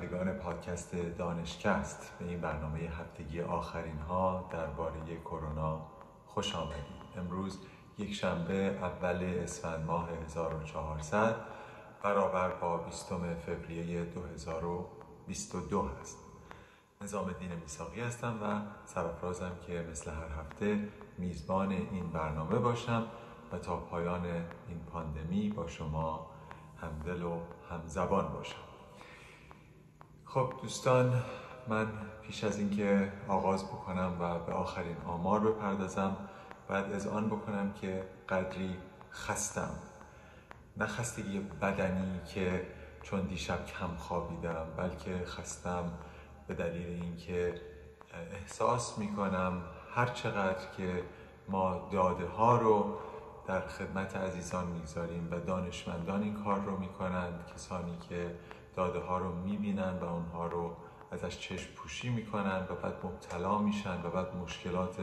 شنوندگان پادکست دانشکست به این برنامه هفتگی آخرین ها درباره کرونا خوش آمدید. امروز یک شنبه اول اسفند ماه 1400 برابر با 20 فوریه 2022 هست نظام دین میساقی هستم و سرفرازم که مثل هر هفته میزبان این برنامه باشم و تا پایان این پاندمی با شما همدل و همزبان باشم. خب دوستان من پیش از اینکه آغاز بکنم و به آخرین آمار بپردازم باید از آن بکنم که قدری خستم. نه خستگی بدنی که چون دیشب کم خوابیدم بلکه خستم به دلیل اینکه احساس می‌کنم هر چقدر که ما داده ها رو در خدمت عزیزان می‌گذاریم و دانشمندان این کار رو می‌کنند کسانی که داده ها رو می‌بینن و اونها رو ازش چشم پوشی می‌کنن و بعد مبتلا میشن و بعد مشکلات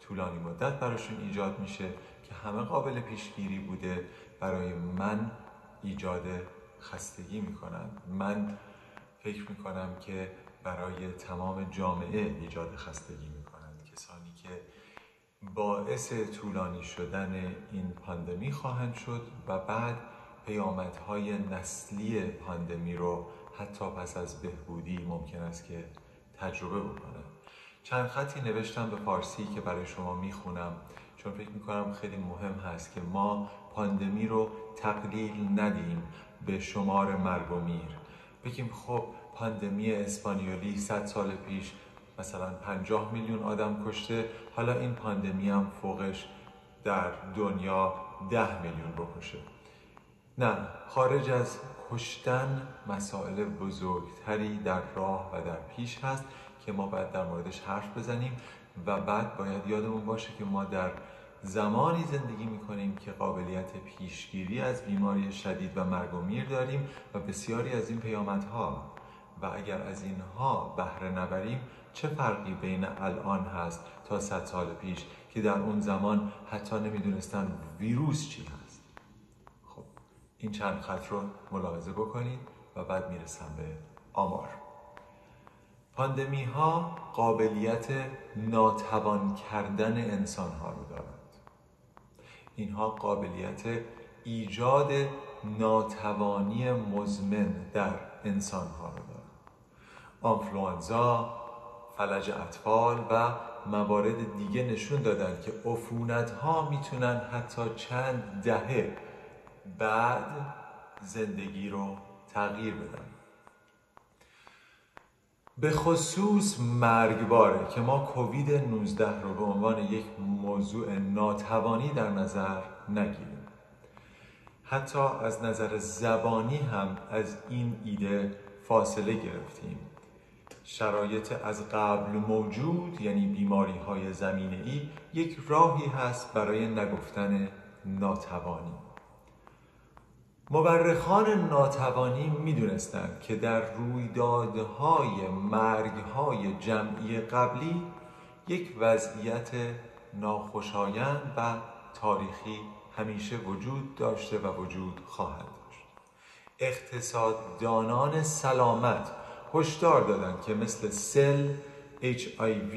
طولانی مدت براشون ایجاد میشه که همه قابل پیشگیری بوده برای من ایجاد خستگی می‌کنن. من فکر می‌کنم که برای تمام جامعه ایجاد خستگی می‌کنند کسانی که باعث طولانی شدن این پاندمی خواهند شد و بعد پیامدهای نسلی پاندمی رو حتی پس از بهبودی ممکن است که تجربه بکنم چند خطی نوشتم به فارسی که برای شما می‌خونم چون فکر می‌کنم خیلی مهم هست که ما پاندمی رو تقلیل ندیم به شمار مرگ و میر. بگیم خب پاندمی اسپانیولی 100 سال پیش مثلا 50 میلیون آدم کشته حالا این پاندمی هم فوقش در دنیا 10 میلیون بکشه نه خارج از کشتن مسائل بزرگتری در راه و در پیش هست که ما باید در موردش حرف بزنیم و بعد باید یادمون باشه که ما در زمانی زندگی می‌کنیم که قابلیت پیشگیری از بیماری شدید و مرگ و میر داریم و بسیاری از این پیامدها و اگر از اینها بهره نبریم چه فرقی بین الان هست تا صد سال پیش که در اون زمان حتی نمی‌دونستن ویروس چی هست؟ این چند خط رو ملاحظه بکنید و بعد می‌رسم به آمار. پاندمی ها قابلیت ناتوان کردن انسان ها رو دارند. اینها قابلیت ایجاد ناتوانی مزمن در انسان ها رو دارند. آنفلوانزا فلج اطفال و موارد دیگه نشون دادن که عفونت ها می‌تونن حتی چند دهه بعد زندگی رو تغییر بدن به خصوص مرگباره که ما کووید 19 رو به عنوان یک موضوع ناتوانی در نظر نگیریم. حتی از نظر زبانی هم از این ایده فاصله گرفتیم. شرایط از قبل موجود یعنی بیماری های زمینه ای یک راهی هست برای نگفتن ناتوانی. مورخان ناتوانی می‌دونستند که در رویدادهای مرگهای جمعی قبلی یک وضعیت ناخوشایند و تاریخی همیشه وجود داشته و وجود خواهد داشت. اقتصاددانان سلامت هشدار دادند که مثل سل، HIV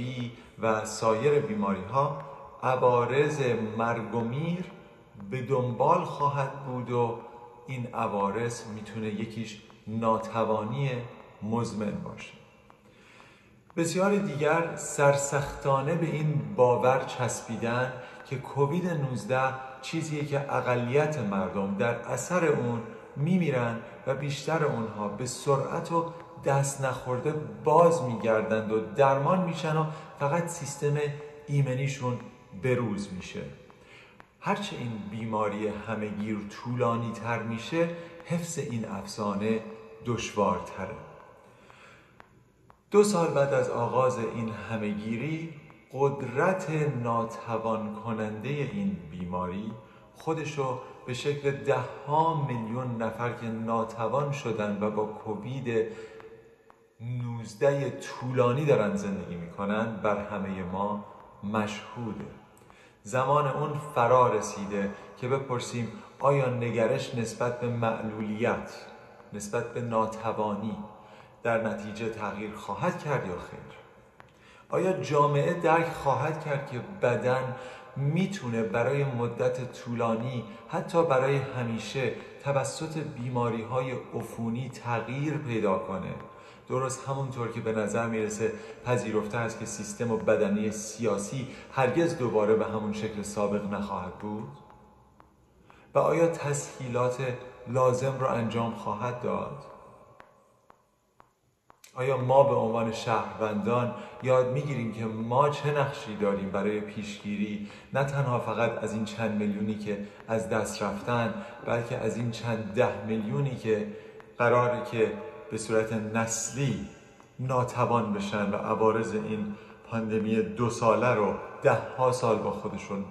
و سایر بیماری ها عوارض مرگ و میر به دنبال خواهد بود و این عوارض می‌تونه یکیش ناتوانی مزمن باشه. بسیار دیگر سرسختانه به این باور چسبیدن که کووید 19 چیزیه که اقلیت مردم در اثر اون میمیرن و بیشتر اونها به سرعت و دست نخورده باز میگردند و درمان میشن و فقط سیستم ایمنیشون بروز میشه. هرچه این بیماری همهگیر طولانی تر میشه حفظ این افسانه دشوارتره. دو سال بعد از آغاز این همهگیری قدرت ناتوان کننده این بیماری خودشو به شکل ده ها میلیون نفر که ناتوان شدن و با کووید 19 طولانی دارن زندگی می‌کنن بر همه ما مشهوده. زمان اون فرا رسیده که بپرسیم آیا نگرش نسبت به معلولیت نسبت به ناتوانی در نتیجه تغییر خواهد کرد یا خیر؟ آیا جامعه درک خواهد کرد که بدن می‌تونه برای مدت طولانی حتی برای همیشه توسط بیماری های عفونی تغییر پیدا کنه؟ درست همونطور که به نظر می‌رسه پذیرفته است که سیستم و بدنی سیاسی هرگز دوباره به همون شکل سابق نخواهد بود؟ و آیا تسهیلات لازم را انجام خواهد داد؟ آیا ما به عنوان شهروندان یاد می‌گیریم که ما چه نقشی داریم برای پیشگیری نه تنها فقط از این چند میلیونی که از دست رفتن بلکه از این چند ده میلیونی که قراره که به صورت نسلی ناتوان بشن و عوارض این پاندمی دو ساله رو ده ها سال با خودشون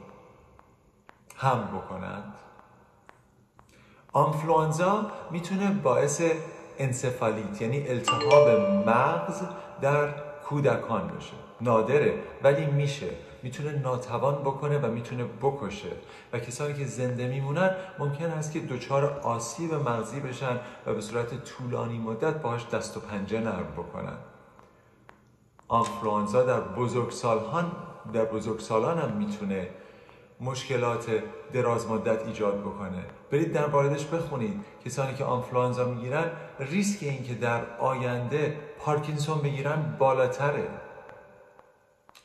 هم بکنند. آنفلوانزا می‌تونه باعث انسفالیت یعنی التهاب مغز در کودکان بشه. نادره ولی میشه. می‌تونه ناتوان بکنه و می‌تونه بکشه. و کسانی که زنده میمونن ممکن است که دچار آسیب مغزی بشن و به صورت طولانی مدت باهاش دست و پنجه نرم بکنن. آنفلوانزا در بزرگسالان در بزرگسالان هم می‌تونه مشکلات دراز مدت ایجاد بکنه. برید در واردش بخونید. کسانی که آنفلوانزا می‌گیرن ریسک اینکه در آینده پارکینسون بگیرن بالاتره.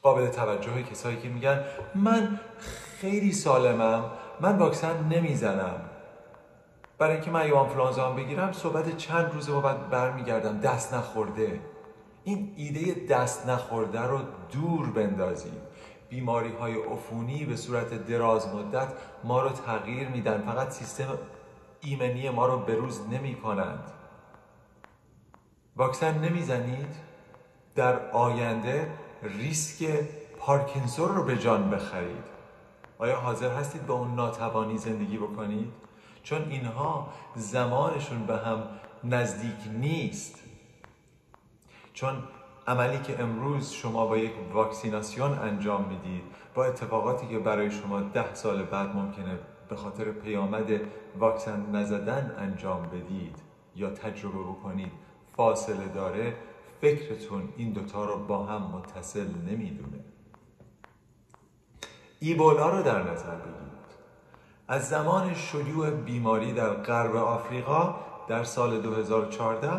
قابل توجه کسایی که میگن من خیلی سالمم من واکسن نمی‌زنم. برای اینکه من یه آنفلوانزا هم بگیرم صحبت چند روزه بعد برمیگردم دست نخورده. این ایده دست نخورده رو دور بندازید بیماری های عفونی به صورت دراز مدت ما رو تغییر میدن. فقط سیستم ایمنی ما رو بروز نمی کنند واکسن نمی‌زنید؟ در آینده ریسک پارکینسون رو به جان بخرید آیا حاضر هستید با اون ناتوانی زندگی بکنید؟ چون اینها زمانشون به هم نزدیک نیست چون عملی که امروز شما با یک واکسیناسیون انجام می‌دید با اتفاقاتی که برای شما ده سال بعد ممکنه به خاطر پیامد واکسن نزدن انجام بدید یا تجربه بکنید فاصله داره فکرتون این دوتا رو با هم متصل نمی‌دونه. ایبولا رو در نظر بگیرید. از زمان شیوع بیماری در غرب آفریقا در سال 2014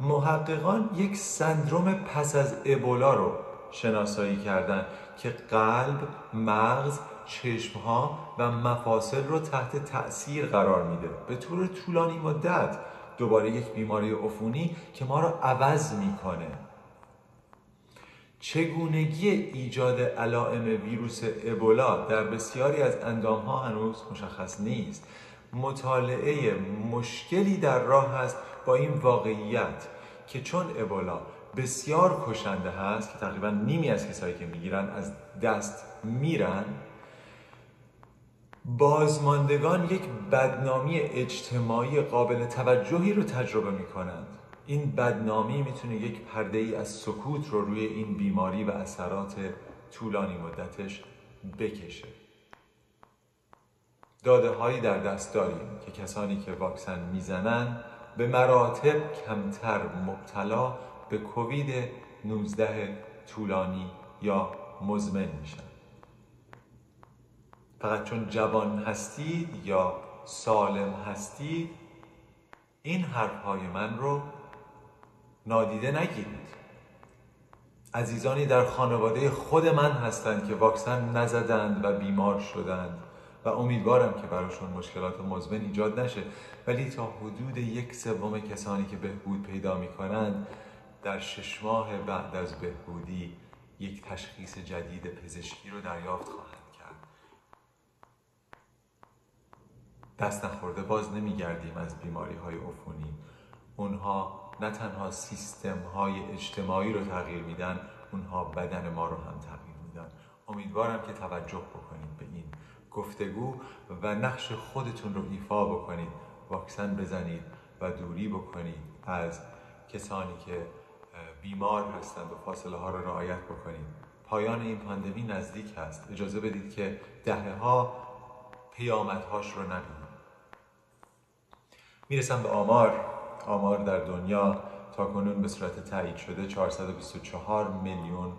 محققان یک سندروم پس از ابولا رو شناسایی کردند که قلب، مغز، چشمها و مفاصل رو تحت تأثیر قرار میده. به طور طولانی مدت دوباره یک بیماری عفونی که ما رو عوض می‌کنه. چگونگی ایجاد علائم ویروس ابولا در بسیاری از اندام ها هنوز مشخص نیست. مطالعه مشکلی در راه است با این واقعیت که چون ابولا بسیار کشنده هست که تقریبا نیمی از کسایی که می‌گیرن از دست میرن بازماندگان یک بدنامی اجتماعی قابل توجهی رو تجربه می کنند این بدنامی می‌تونه یک پرده ای از سکوت رو روی این بیماری و اثرات طولانی مدتش بکشه. داده هایی در دست داریم که کسانی که واکسن می‌زنن به مراتب کمتر مبتلا به کووید 19 طولانی یا مزمن میشن. فقط چون جوان هستید یا سالم هستید این حرفهای من رو نادیده نگیرید. عزیزانی در خانواده خود من هستند که واکسن نزدند و بیمار شدند و امیدوارم که براشون مشکلات مزمن ایجاد نشه. ولی تا حدود یک سوم کسانی که بهبود پیدا می کنند در شش ماه بعد از بهبودی یک تشخیص جدید پزشکی رو دریافت خواهند دست نخورده باز نمیگردیم از بیماری های عفونی. اونها نه تنها سیستم های اجتماعی رو تغییر میدن اونها بدن ما رو هم تغییر میدن. امیدوارم که توجه بکنید به این گفتگو و نقش خودتون رو ایفا بکنید. واکسن بزنید و دوری بکنید از کسانی که بیمار هستند و فاصله ها رو رعایت بکنید. پایان این پاندمی نزدیک هست. اجازه بدید که دهه ها پیامدهاش رو نبینید می‌رسم به آمار. آمار در دنیا تا کنون به صورت تایید شده 424 میلیون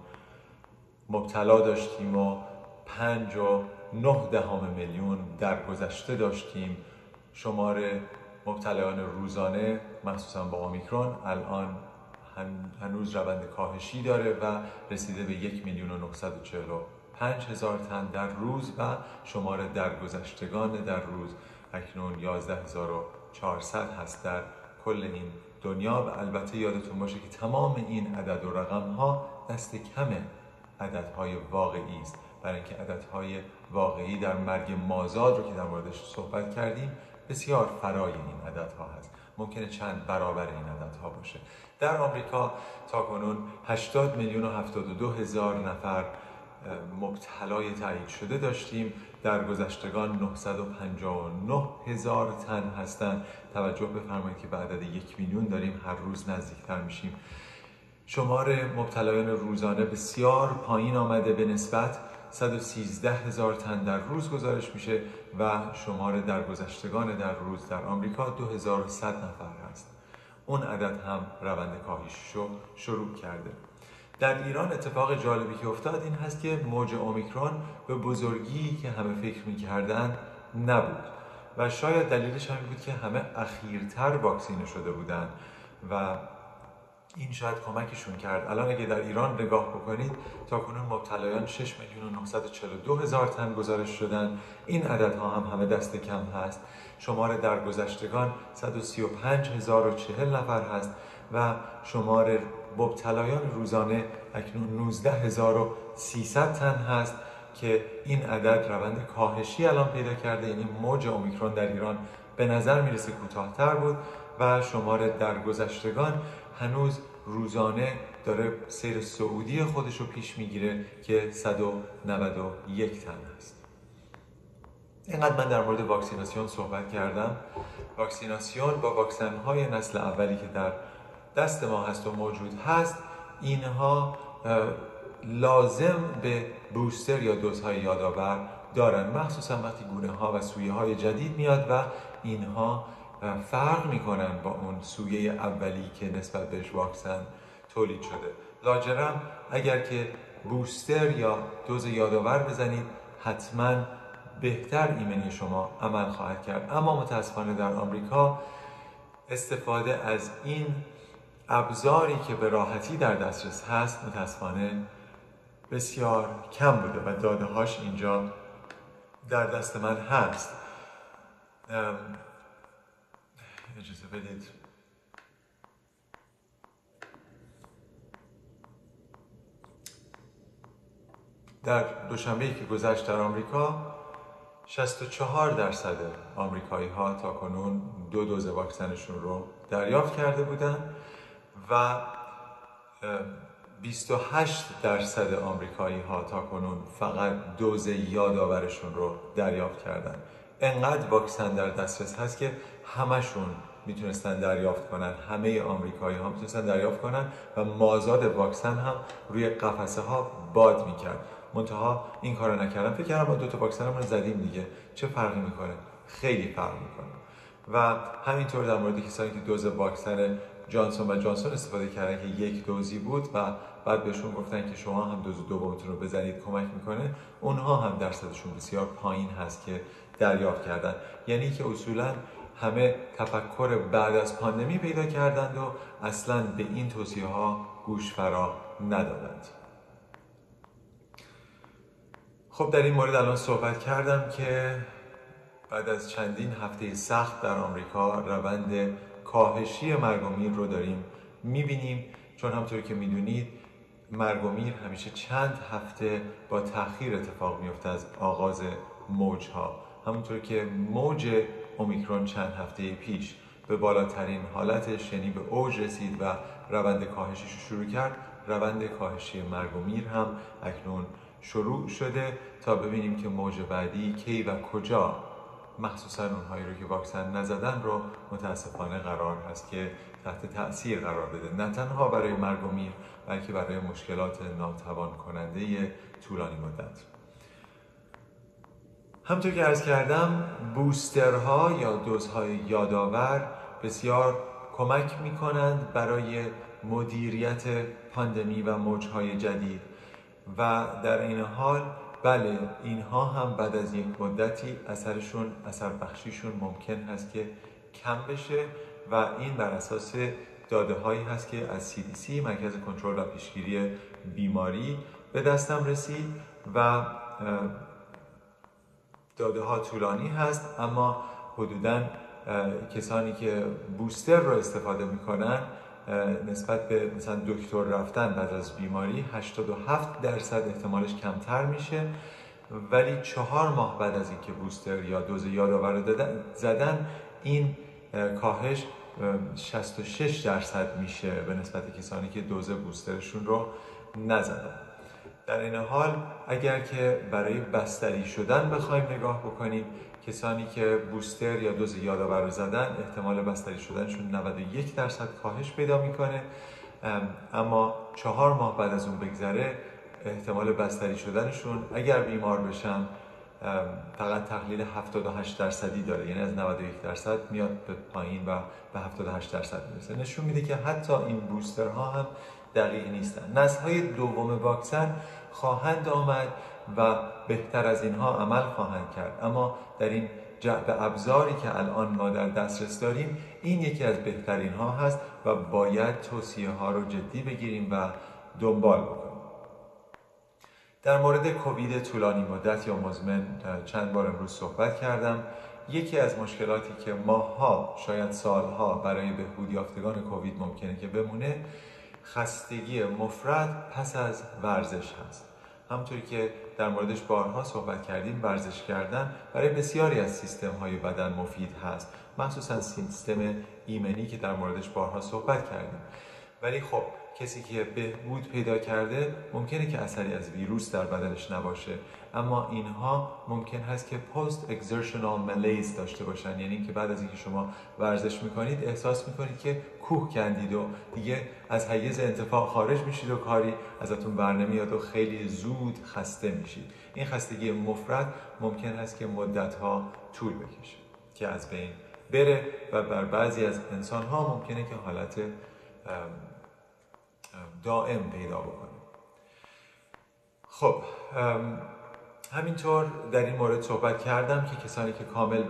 مبتلا داشتیم و 5 و 9 دهم میلیون در گذشته داشتیم. شمار مبتلایان روزانه مخصوصا با اومیکرون الان هنوز روند کاهشی داره و رسیده به یک میلیون و 945 هزار تن در روز و شمار درگذشتگان در روز. اکنون 11400 هست در کل این دنیا و البته یادتون باشه که تمام این عدد و رقم ها دست کم عددهای واقعی است. برای اینکه عددهای واقعی در مرگ مازاد رو که در موردش صحبت کردیم بسیار فرای این عددها هست. ممکنه چند برابر این عددها باشه. در آمریکا تا کنون 80 میلیون و 72 هزار نفر مبتلای تایید شده داشتیم. در گذشتگان 959 هزار تن هستند. توجه بفرمایید که به عدد یک میلیون داریم هر روز نزدیکتر میشیم. شمار مبتلایان روزانه بسیار پایین آمده. به نسبت 113 هزار تن در روز گزارش میشه و شمار درگذشتگان در روز در آمریکا 2100 نفر هست. اون عدد هم روند کاهش رو شروع کرده. در ایران اتفاق جالبی که افتاد این هست که موج اومیکرون به بزرگی که همه فکر می‌کردن نبود و شاید دلیلش همین بود که همه اخیرتر واکسینه شده بودن و این شاید کمکشون کرد. الان اگه در ایران نگاه بکنید تا کنون مبتلایان 6 میلیون و 942 هزار تن گزارش شدن. این عددها هم همه دست کم هست. شمار درگذشتگان 135 هزار و 40 نفر هست و شمار مبتلایان روزانه اکنون 19 هزار و 300 تن هست که این عدد روند کاهشی الان پیدا کرده. یعنی موج اومیکرون در ایران به نظر می‌رسه کوتاهتر بود و شمار درگذشتگان هنوز روزانه داره سیر سعودی خودش رو پیش می‌گیره که 191 تن هست. اینقدر من در مورد واکسیناسیون صحبت کردم. واکسیناسیون با واکسن های نسل اولی که در دست ما هست و موجود هست اینها لازم به بوستر یا دوزهای یادآور دارن. مخصوصا وقتی گونه ها و سویه های جدید میاد و اینها فرق می‌کنن با اون سویه اولی که نسبت بهش واکسن تولید شده. لاجرم اگر که بوستر یا دوز یادآور بزنید حتما بهتر ایمنی شما عمل خواهد کرد. اما متاسفانه در آمریکا استفاده از این ابزاری که به راحتی در دسترس هست متاسفانه بسیار کم بوده و داده هاش اینجا در دست من هست. اجازه بدید. در دوشنبه که گذشت در آمریکا 64 درصد آمریکایی ها تا کنون دو دوز واکسنشون رو دریافت کرده بودند و 28 درصد آمریکایی ها تا کنون فقط دوز یادآورشون رو دریافت کردن. انقدر واکسن در دسترس هست که همشون می‌تونستن دریافت کنن. همه آمریکایی ها می‌تونستن دریافت کنن و مازاد واکسن هم روی قفسه ها باد می‌کرد. منتها این کارو نکردم. فکر کردم ما دو تا واکسن رو زدیم دیگه. چه فرقی می‌کنه؟ خیلی فرق می‌کنه. و همینطور در مورد کسانی که دوز واکسن جانسون و جانسون استفاده کردن که یک دوزی بود و بعد بهشون گفتن که شما هم دوز دومتون رو بزنید کمک می‌کنه. اونها هم درصدشون بسیار پایین هست که دریافت کردن. یعنی که اصولا همه تفکر بعد از پاندمی پیدا کردند و اصلا به این توصیه ها گوش فرا ندادند. خب در این مورد الان صحبت کردم که بعد از چندین هفته سخت در آمریکا روند کاهشی مرگ و رو داریم می‌بینیم. چون همطور که می‌دونید مرگ و همیشه چند هفته با تاخیر اتفاق میفته از آغاز موج ها همونطور که موج اومیکرون چند هفته پیش به بالاترین حالتش یعنی به اوج رسید و روند کاهشیش رو شروع کرد روند کاهشی مرگ هم اکنون شروع شده. تا ببینیم که موج بعدی کی و کجا مخصوصا اونهایی رو که واکسن نزدن رو متاسفانه قرار هست که تحت تاثیر قرار بده. نه تنها برای مرگ و میر بلکه برای مشکلات ناتوان کننده طولانی مدت. همطور که ارز کردم بوسترها یا دوزهای یادآور بسیار کمک می کنند برای مدیریت پاندمی و موجهای جدید. و در این حال بله اینها هم بعد از یک مدتی اثرشون اثر بخشیشون ممکن هست که کم بشه و این بر اساس داده هایی هست که از CDC مرکز کنترل و پیشگیری بیماری به دستم رسید و داده ها طولانی هست اما حدودا کسانی که بوستر رو استفاده می‌کنن نسبت به مثلا دکتر رفتن بعد از بیماری 87 درصد احتمالش کمتر میشه. ولی چهار ماه بعد از اینکه بوستر یا دوز یادآور زدن این کاهش 66 درصد میشه به نسبت کسانی که دوز بوسترشون رو نزدن. در این حال اگر که برای بستری شدن بخوایم نگاه بکنیم کسانی که بوستر یا دوز یادآور زدن احتمال بستری شدنشون 91 درصد کاهش پیدا می‌کنه. اما چهار ماه بعد از اون بگذره احتمال بستری شدنشون اگر بیمار بشن فقط تقلیل 78 درصدی داره. یعنی از 91 درصد میاد به پایین و به 78 درصد می‌رسه. نشون میده که حتی این بوسترها هم دقیق نیستن. نسل های دوم واکسن خواهند آمد و بهتر از اینها عمل خواهند کرد. اما در این جعب ابزاری که الان ما در دسترس داریم این یکی از بهترین ها هست و باید توصیه ها رو جدی بگیریم و دنبال بکنیم. در مورد کووید طولانی مدت یا مزمن چند بار امروز صحبت کردم. یکی از مشکلاتی که ماها شاید سالها برای بهبود یافتگان کووید ممکنه که بمونه خستگی مفرد پس از ورزش هست. همطوری که در موردش بارها صحبت کردیم ورزش کردن برای بسیاری از سیستم های بدن مفید هست. مخصوصا سیستم ایمنی که در موردش بارها صحبت کردیم. ولی خب کسی که بهبود پیدا کرده ممکنه که اثری از ویروس در بدنش نباشه. اما اینها ممکن هست که پست اگزرشنال ملیز داشته باشن. یعنی اینکه بعد از اینکه شما ورزش می‌کنید احساس می‌کنید که کوه کندید و دیگه از حیز انتفاع خارج میشید و کاری ازتون برنمیاد و خیلی زود خسته میشید. این خستگی مفرد ممکن هست که مدت ها طول بکشه که از بین بره و بر بعضی از انسان ها ممکنه که حالت دائم پیدا بکنه. خب همینطور در این مورد صحبت کردم که کسانی که کامل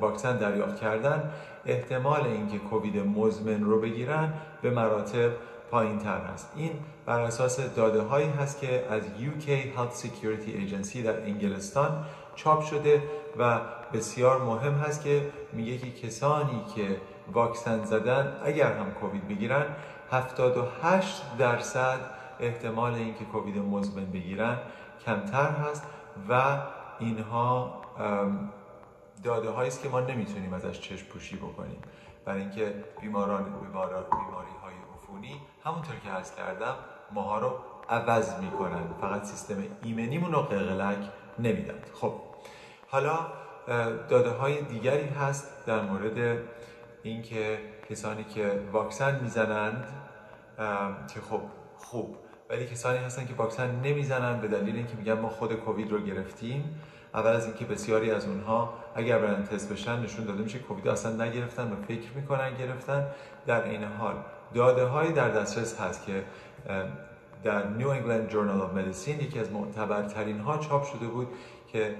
واکسن دریافت کردن احتمال اینکه کووید مزمن رو بگیرن به مراتب پایین تر هست. این بر اساس داده هایی هست که از UK Health Security Agency در انگلستان چاپ شده و بسیار مهم هست که میگه که کسانی که واکسن زدن اگر هم کووید بگیرن 78 درصد احتمال اینکه کووید مزمن بگیرن کمتر هست و اینها داده است که ما نمی‌تونیم ازش چشم پوشی بکنیم. برای اینکه بیماران بیماران بیماری های عفونی همونطور که عرض کردم ماها رو عوض می‌کنن. فقط سیستم ایمنیمون رو قلقلک نمیدن. خب حالا داده های دیگری هست در مورد اینکه کسانی که واکسن می‌زنند که خب خوب. ولی کسانی هستن که واکسن نمی‌زنن به دلیل اینکه میگن ما خود کووید رو گرفتیم. اول از اینکه بسیاری از اونها اگر برن تست بشن نشون داده میشه کووید اصلا نگرفتن و فکر می‌کنن گرفتن. در این حال داده هایی در دسترس هست که در New England Journal of Medicine یکی از معتبرترین ها چاپ شده بود که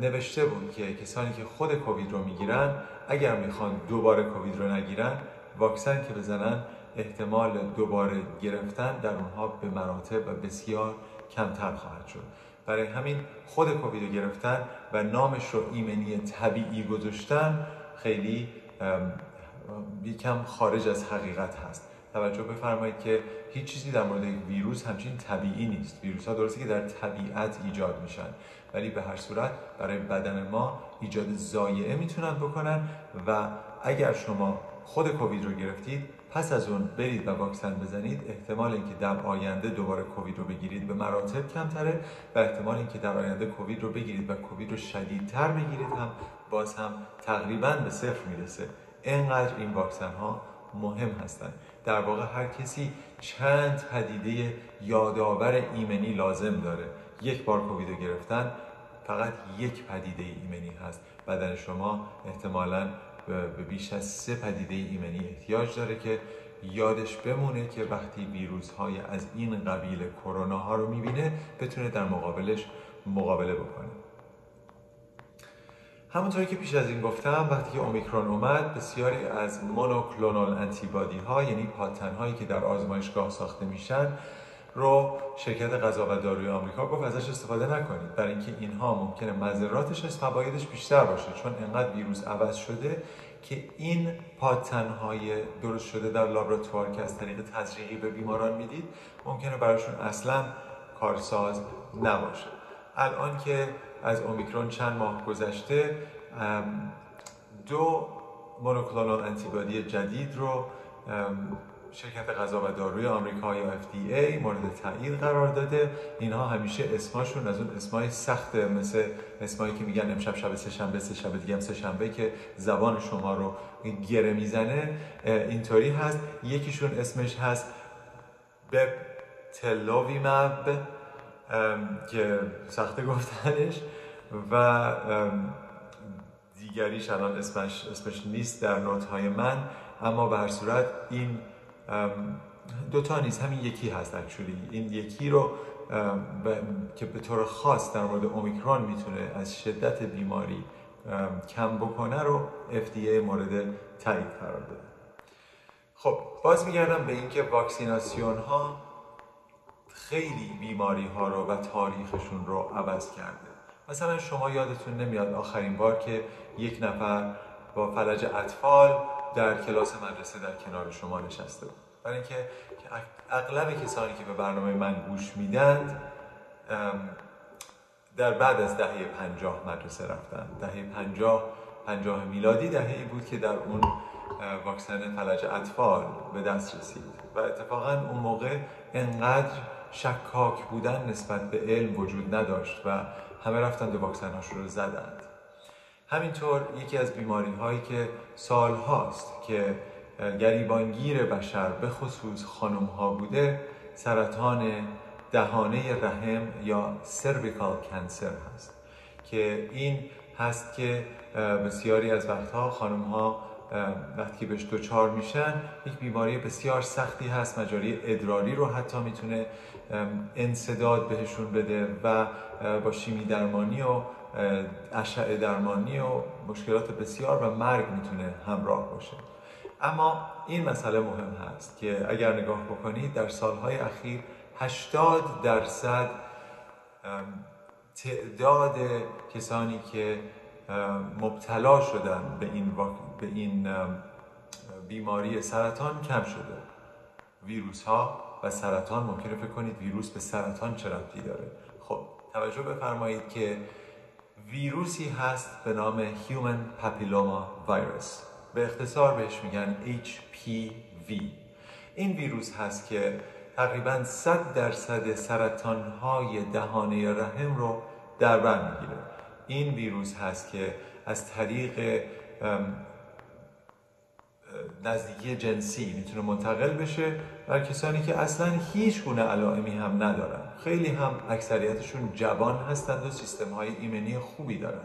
نوشته بود که کسانی که خود کووید رو می‌گیرن اگر می‌خوان دوباره کووید رو نگیرن واکسن که بزنن احتمال دوباره گرفتن در اونها به مراتب و بسیار کمتر خواهد شد. برای همین خود کووید رو گرفتن و نامش رو ایمنی طبیعی گذاشتن خیلی یکم خارج از حقیقت هست. توجه بفرمایید که هیچ چیزی در مورد ویروس همچین طبیعی نیست. ویروس ها درسته که در طبیعت ایجاد میشن ولی به هر صورت برای بدن ما ایجاد زایعه می‌تونن بکنن و اگر شما خود کووید رو گرفتید پس از اون برید و واکسن بزنید احتمال اینکه در آینده دوباره کووید رو بگیرید به مراتب کمتره و احتمال اینکه در آینده کووید رو بگیرید و کووید رو شدیدتر بگیرید هم باز هم تقریبا به صفر می‌رسه. اینقدر این واکسن ها مهم هستند. در واقع هر کسی چند پدیده یادآور ایمنی لازم داره. یک بار کووید رو گرفتن فقط یک پدیده ایمنی هست. بدن شما احتمالا به بیش از سه پدیده ایمنی احتیاج داره که یادش بمونه که وقتی ویروس های از این قبیل کرونا ها رو می‌بینه بتونه در مقابلش مقابله بکنه. همونطوری که پیش از این گفتم وقتی که اومیکرون اومد بسیاری از مونوکلونال انتیبادی ها یعنی پاتن هایی که در آزمایشگاه ساخته میشن رو شرکت غذا و داروی آمریکا گفت ازش استفاده نکنید. برای اینکه اینها ممکنه مذراتش از فوایدش بیشتر باشه. چون انقدر ویروس عوض شده که این پاتنهای درست شده در لابراتوار که از طریق تزریقی به بیماران می‌دید ممکنه براشون اصلا کارساز نباشه. الان که از اومیکرون چند ماه گذشته دو مونوکلونال انتیبادی جدید رو شرکت غذا و داروی آمریکا یا FDA مورد تایید قرار داده. اینها همیشه اسماشون از اون اسمای سخت مثل اسمایی که میگن امشب شب سه شنبه سه شب دیگه هم سه شنبه که زبان شما رو گره می‌زنه. اینطوری هست. یکیشون اسمش هست بب تلوویمب که سخت گفتنش و دیگریش الان اسمش, اسمش نیست در نوت های من اما به هر صورت این دوتا نیست همین یکی هست اکچولی این یکی رو که به طور خاص در مورد اومیکرون می‌تونه از شدت بیماری کم بکنه رو FDA مورد تایید قرار داده خب باز میگردم به اینکه واکسیناسیون ها خیلی بیماری ها رو و تاریخشون رو عوض کرده. مثلا شما یادتون نمیاد آخرین بار که یک نفر با فلج اطفال در کلاس مدرسه در کنار شما نشسته بود. برای اینکه اغلب کسانی که به برنامه من گوش میدند در بعد از دهه پنجاه مدرسه رفتن. دهه پنجاه پنجاه میلادی دهه ای بود که در اون واکسن فلج اطفال به دست رسید. و اتفاقا اون موقع انقدر شکاک بودن نسبت به علم وجود نداشت و همه رفتن به واکسن رو زدند. همینطور یکی از بیماری هایی که سال هاست که گریبانگیر بشر به خصوص خانم ها بوده سرطان دهانه رحم یا سرویکال کنسر هست. که این هست که بسیاری از وقتها خانم ها وقتی بهش دوچار میشن یک بیماری بسیار سختی هست مجاری ادراری رو حتی می‌تونه انصداد بهشون بده و با شیمی درمانی و اشعه درمانی و مشکلات بسیار و مرگ می‌تونه همراه باشه. اما این مسئله مهم هست که اگر نگاه بکنید در سالهای اخیر 80 درصد تعداد کسانی که مبتلا شدن به این, به این بیماری سرطان کم شده. ویروس ها و سرطان ممکنه فکر کنید ویروس به سرطان چه ربطی داره. خب توجه بفرمایید که ویروسی هست به نام Human Papilloma Virus. به اختصار بهش میگن HPV این ویروس هست که تقریبا 100 درصد سرطان های دهانه رحم رو در بر می‌گیره. این ویروس هست که از طریق نزدیکی جنسی می‌تونه منتقل بشه بر کسانی که اصلا هیچ گونه علائمی هم ندارن خیلی هم اکثریتشون جوان هستند و سیستم های ایمنی خوبی دارن.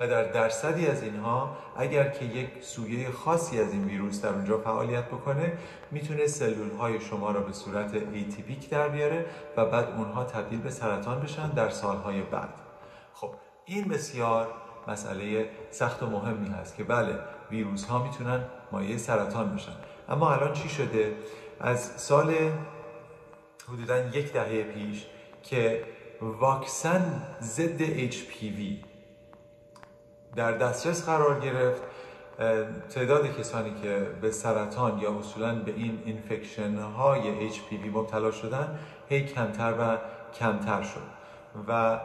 و در درصدی از اینها اگر که یک سویه خاصی از این ویروس در اونجا فعالیت بکنه می‌تونه سلول های شما را به صورت ایتیپیک در بیاره و بعد اونها تبدیل به سرطان بشن در سالهای بعد. خب این بسیار مسئله سخت و مهمی هست که بله ویروس ها می‌تونن مایه سرطان بشن اما الان چی شده؟ از سال حدودا یک دهه پیش که واکسن ضد HPV در دسترس قرار گرفت. تعداد کسانی که به سرطان یا اصولا به این اینفکشن های HPV مبتلا شدن هی کمتر و کمتر شد. و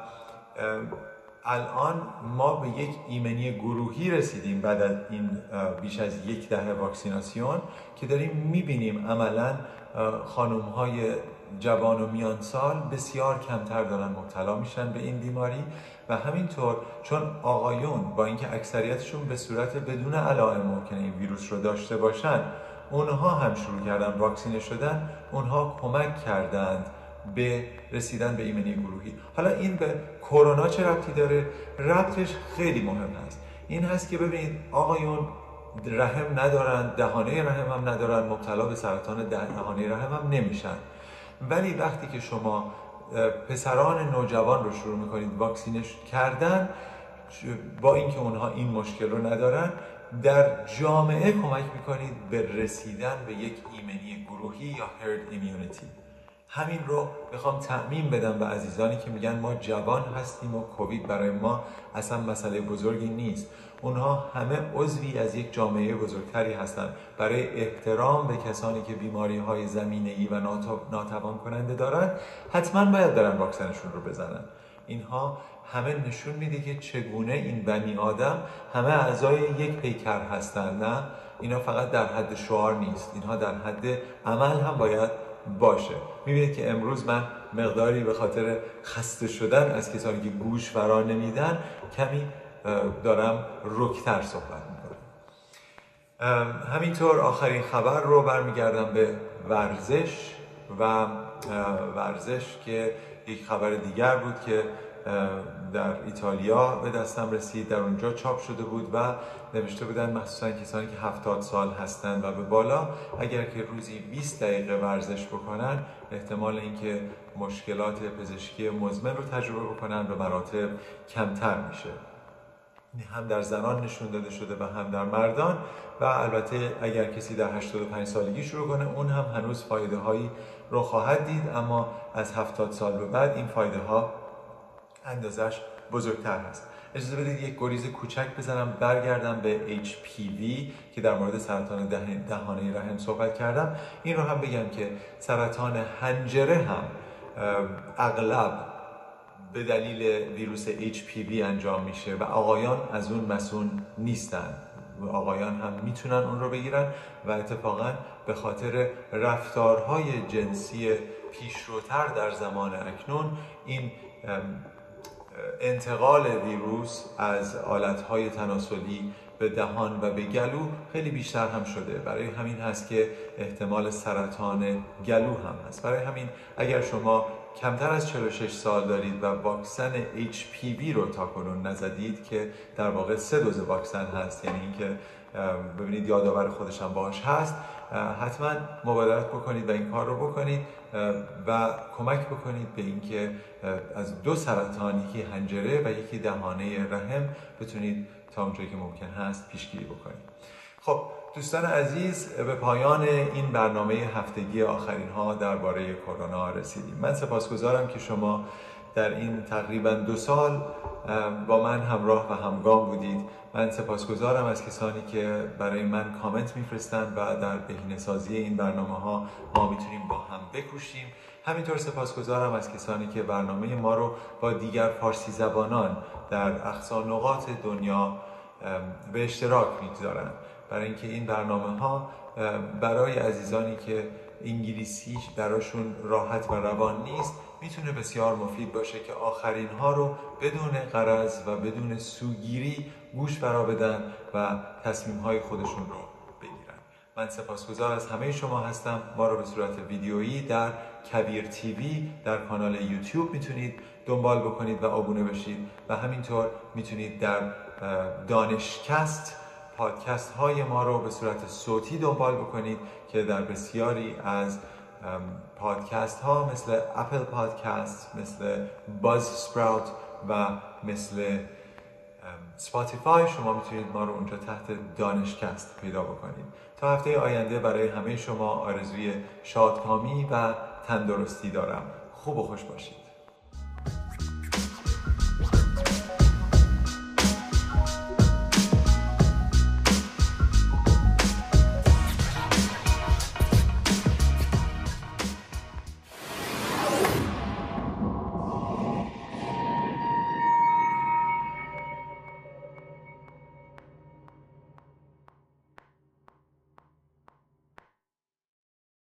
الان ما به یک ایمنی گروهی رسیدیم بعد از این بیش از یک دهه واکسیناسیون که داریم می‌بینیم عملا خانوم های جوان و میان سال بسیار کمتر دارن مبتلا میشن به این بیماری و همینطور چون آقایون با اینکه اکثریتشون به صورت بدون علائم ممکنه این ویروس رو داشته باشن اونها هم شروع کردن واکسینه شدن اونها کمک کردند. به رسیدن به ایمنی گروهی. حالا این به کرونا چه ربطی داره؟ ربطش خیلی مهم هست این هست که ببینید آقایون رحم ندارن دهانه رحم هم ندارن مبتلا به سرطان دهانه رحم هم نمیشن. ولی وقتی که شما پسران نوجوان رو شروع می‌کنید واکسینش کردن با اینکه اونها این مشکل رو ندارن در جامعه کمک می‌کنید به رسیدن به یک ایمنی گروهی یا هرد ایمیونیتی همین رو می‌خوام تعمین بدم به عزیزانی که میگن ما جوان هستیم و کووید برای ما اصلا مسئله بزرگی نیست. اونها همه عضوی از یک جامعه بزرگتری هستند برای احترام به کسانی که بیماری های زمینه ای و ناتوان کننده دارند حتما باید برن واکسنشون رو بزنن. اینها همه نشون میده که چگونه این بنی آدم همه اعضای یک پیکر هستند نه؟ اینا فقط در حد شعار نیست. اینها در حد عمل هم باید باشه. می‌بینید که امروز من مقداری به خاطر خسته شدن از کسانی که گوش فرا نمیدن کمی دارم رکتر صحبت می‌کنم. همینطور آخرین خبر رو برمیگردم به ورزش و ورزش که یک خبر دیگر بود که در ایتالیا به دستم رسید در اونجا چاپ شده بود و نوشته بودن مخصوصا کسانی که هفتاد سال هستند و به بالا. اگر که روزی 20 دقیقه ورزش بکنن احتمال اینکه مشکلات پزشکی مزمن رو تجربه بکنن به مراتب کمتر میشه. هم در زنان نشون داده شده و هم در مردان و البته اگر کسی در 85 سالگی شروع کنه اون هم هنوز فایده هایی رو خواهد دید. اما از 70 سال به بعد این فایده ها اندازش بزرگتر هست. اجازه بدید یک گریز کوچک بزنم برگردم به HPV که در مورد سرطان دهانه رحم صحبت کردم. این رو هم بگم که سرطان حنجره هم اغلب به دلیل ویروس HPV انجام میشه و آقایان از اون مسون نیستن. و آقایان هم می‌تونن اون رو بگیرن و اتفاقا به خاطر رفتارهای جنسی پیشروتر در زمان اکنون این انتقال ویروس از آلتهای تناسلی به دهان و به گلو خیلی بیشتر هم شده. برای همین هست که احتمال سرطان گلو هم هست. برای همین اگر شما کمتر از 46 سال دارید و واکسن HPV رو تا کنون نزدید که در واقع سه دوز واکسن هست یعنی اینکه ببینید یادآور خودش هم باش هست حتما مبادرت بکنید و این کار رو بکنید و کمک بکنید به اینکه از دو سرطان یکی هنجره و یکی دهانه رحم بتونید تا اونجایی که ممکن هست پیشگیری بکنید. خب دوستان عزیز به پایان این برنامه هفتگی آخرین ها درباره کرونا رسیدیم. من سپاسگزارم که شما در این تقریبا دو سال با من همراه و همگام بودید. من سپاسگزارم از کسانی که برای من کامنت میفرستند و در بهینه سازی این برنامه ها ما می‌تونیم با هم بکوشیم. همینطور سپاسگزارم از کسانی که برنامه ما رو با دیگر فارسی زبانان در اقصا نقاط دنیا به اشتراک می‌گذارند. برای اینکه این برنامه ها برای عزیزانی که انگلیسی براشون راحت و روان نیست می‌تونه بسیار مفید باشه که آخرین ها رو بدون قرض و بدون سوگیری گوش برا بدن و تصمیم های خودشون رو بگیرن. من سپاسگزار از همه شما هستم. ما رو به صورت ویدیویی در کبیر تیوی در کانال یوتیوب می‌تونید دنبال بکنید و آبونه بشید و همینطور می‌تونید در دانشکست پادکست های ما رو به صورت صوتی دنبال بکنید که در بسیاری از پادکست ها مثل اپل پادکست مثل باز سپراوت و مثل سپاتیفای شما می‌تونید ما رو اونجا تحت دانشکست پیدا بکنید. تا هفته آینده برای همه شما آرزوی شادکامی و تندرستی دارم. خوب و خوش باشید.